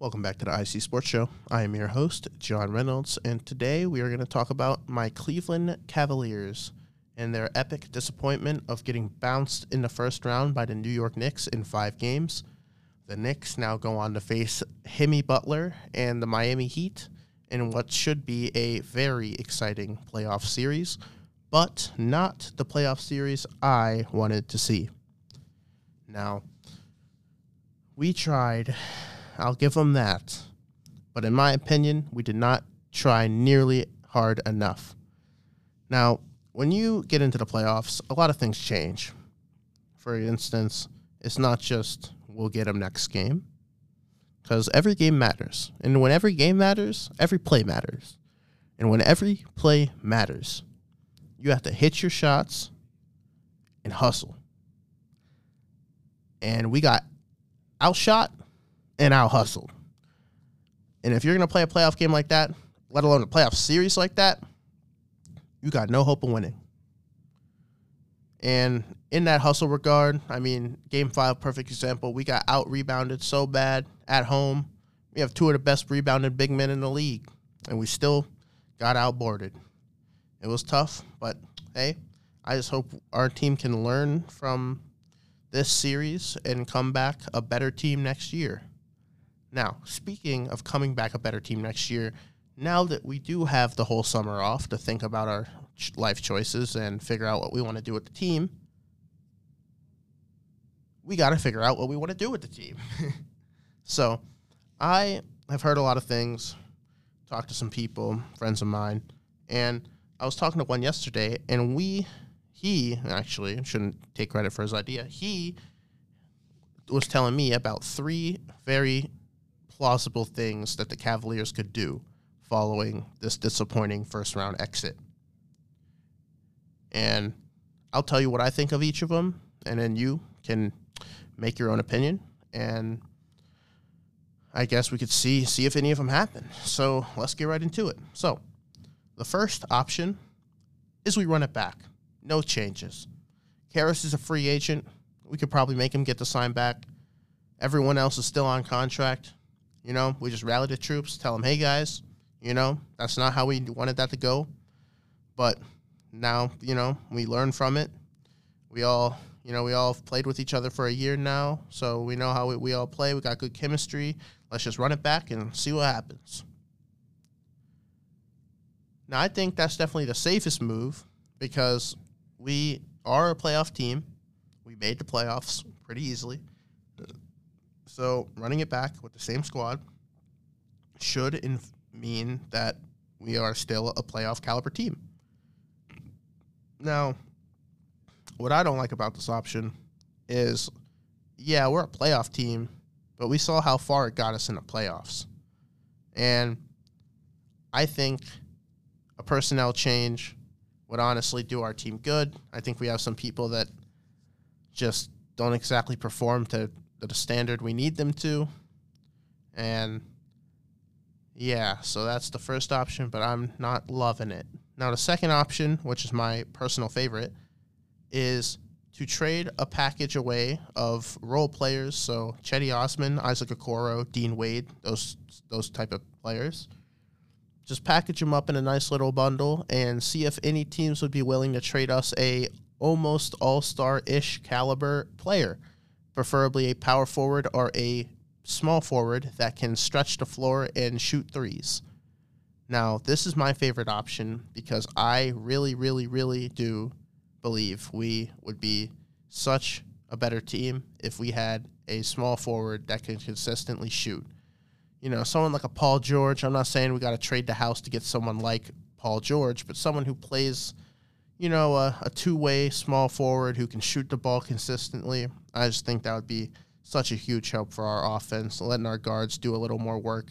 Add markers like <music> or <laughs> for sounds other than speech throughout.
Welcome back to the IC Sports Show. I am your host, John Reynolds, and today we are going to talk about my Cleveland Cavaliers and their epic disappointment of getting bounced in the first round by the New York Knicks in five games. The Knicks now go on to face Jimmy Butler and the Miami Heat in what should be a very exciting playoff series, but not the playoff series I wanted to see. Now, we tried I'll give them that. But in my opinion, we did not try nearly hard enough. Now, when you get into the playoffs, a lot of things change. For instance, it's not just we'll get them next game, because every game matters. And when every game matters, every play matters. And when every play matters, you have to hit your shots and hustle. And we got outshot and out hustled. And if you're going to play a playoff game like that, let alone a playoff series like that, you got no hope of winning. And in that hustle regard, I mean, game five, perfect example. We got out rebounded so bad at home. We have two of the best rebounded big men in the league, and we still got outboarded. It was tough, but hey, I just hope our team can learn from this series and come back a better team next year. Now, speaking of coming back a better team next year, now that we do have the whole summer off to think about our life choices and figure out what we want to do with the team, we got to figure out what we want to do with the team. <laughs> so, I have heard a lot of things, talked to some people, friends of mine, and I was talking to one yesterday, and we, he actually shouldn't take credit for his idea. He was telling me about three very plausible things that the Cavaliers could do following this disappointing first round exit. And I'll tell you what I think of each of them, and then you can make your own opinion. And I guess we could see see if any of them happen. So let's get right into it. So the first option is we run it back. No changes. Caris is a free agent. We could probably make him get the sign back. Everyone else is still on contract. You know, we just rally the troops, tell them, hey guys, you know, that's not how we wanted that to go. But now, you know, we learn from it. We all, you know, we all played with each other for a year now, so we know how we, we all play. We got good chemistry. Let's just run it back and see what happens. Now, I think that's definitely the safest move because we are a playoff team. We made the playoffs pretty easily. So running it back with the same squad should inf- mean that we are still a playoff caliber team. Now, what I don't like about this option is, yeah, we're a playoff team, but we saw how far it got us in the playoffs. And I think a personnel change would honestly do our team good. I think we have some people that just don't exactly perform to the standard we need them to. And yeah, so that's the first option, but I'm not loving it. Now, the second option, which is my personal favorite, is to trade a package away of role players. So Cedi Osman, Isaac Okoro, Dean Wade, those those type of players. Just package them up in a nice little bundle and see if any teams would be willing to trade us a almost all star ish caliber player preferably a power forward or a small forward that can stretch the floor and shoot threes. Now, this is my favorite option because I really, really, really do believe we would be such a better team if we had a small forward that can consistently shoot. You know, someone like a Paul George. I'm not saying we got to trade the house to get someone like Paul George, but someone who plays you know, a, a two way small forward who can shoot the ball consistently. I just think that would be such a huge help for our offense, letting our guards do a little more work,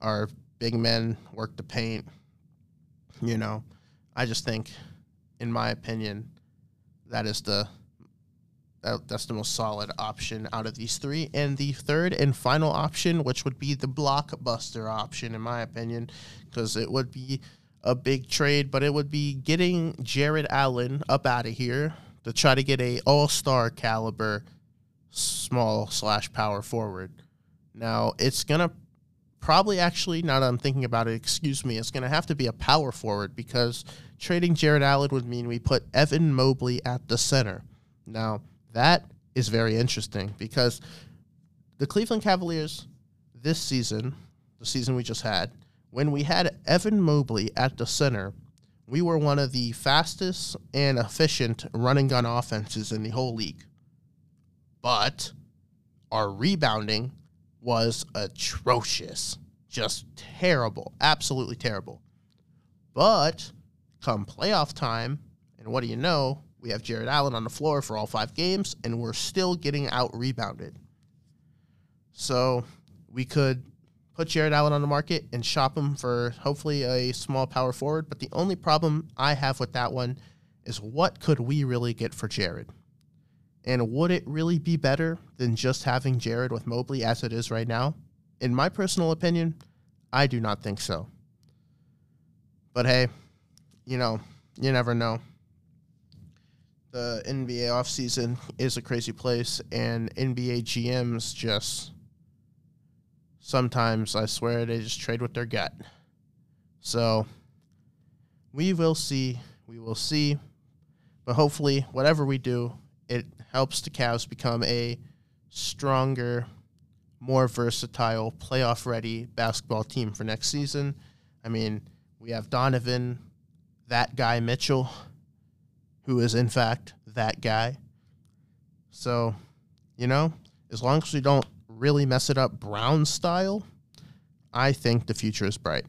our big men work the paint. You know, I just think, in my opinion, that is the that, that's the most solid option out of these three. And the third and final option, which would be the blockbuster option, in my opinion, because it would be a big trade, but it would be getting Jarrett Allen up out of here to try to get a All Star caliber small slash power forward. Now, it's to probably actually, now that I'm thinking about it, excuse me, it's to have to be a power forward because trading Jarrett Allen would mean we put Evan Mobley at the center. Now, that is very interesting because the Cleveland Cavaliers this season, the season we just had, when we had Evan Mobley at the center, we were one of the fastest and efficient running gun offenses in the whole league. But our rebounding was atrocious. Just terrible. Absolutely terrible. But come playoff time, and what do you know? We have Jarrett Allen on the floor for all five games, and we're still getting out rebounded. So we could put Jarrett Allen on the market and shop him for hopefully a small power forward. But the only problem I have with that one is what could we really get for Jarrett? And would it really be better than just having Jarrett with Mobley as it is right now? In my personal opinion, I do not think so. But hey, you know, you never know. The NBA offseason is a crazy place, and NBA GMs just sometimes I swear they just trade with their gut. So we will see. We will see. But hopefully, whatever we do, it helps the Cavs become a stronger, more versatile, playoff ready basketball team for next season. I mean, we have Donovan, that guy Mitchell, who is in fact that guy. So, you know, as long as we don't really mess it up Brown style, I think the future is bright.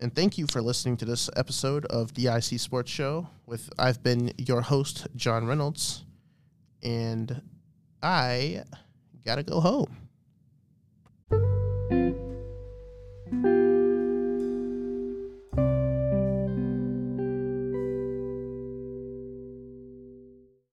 And thank you for listening to this episode of DIC Sports Show. With I've been your host, John Reynolds, and I gotta go home.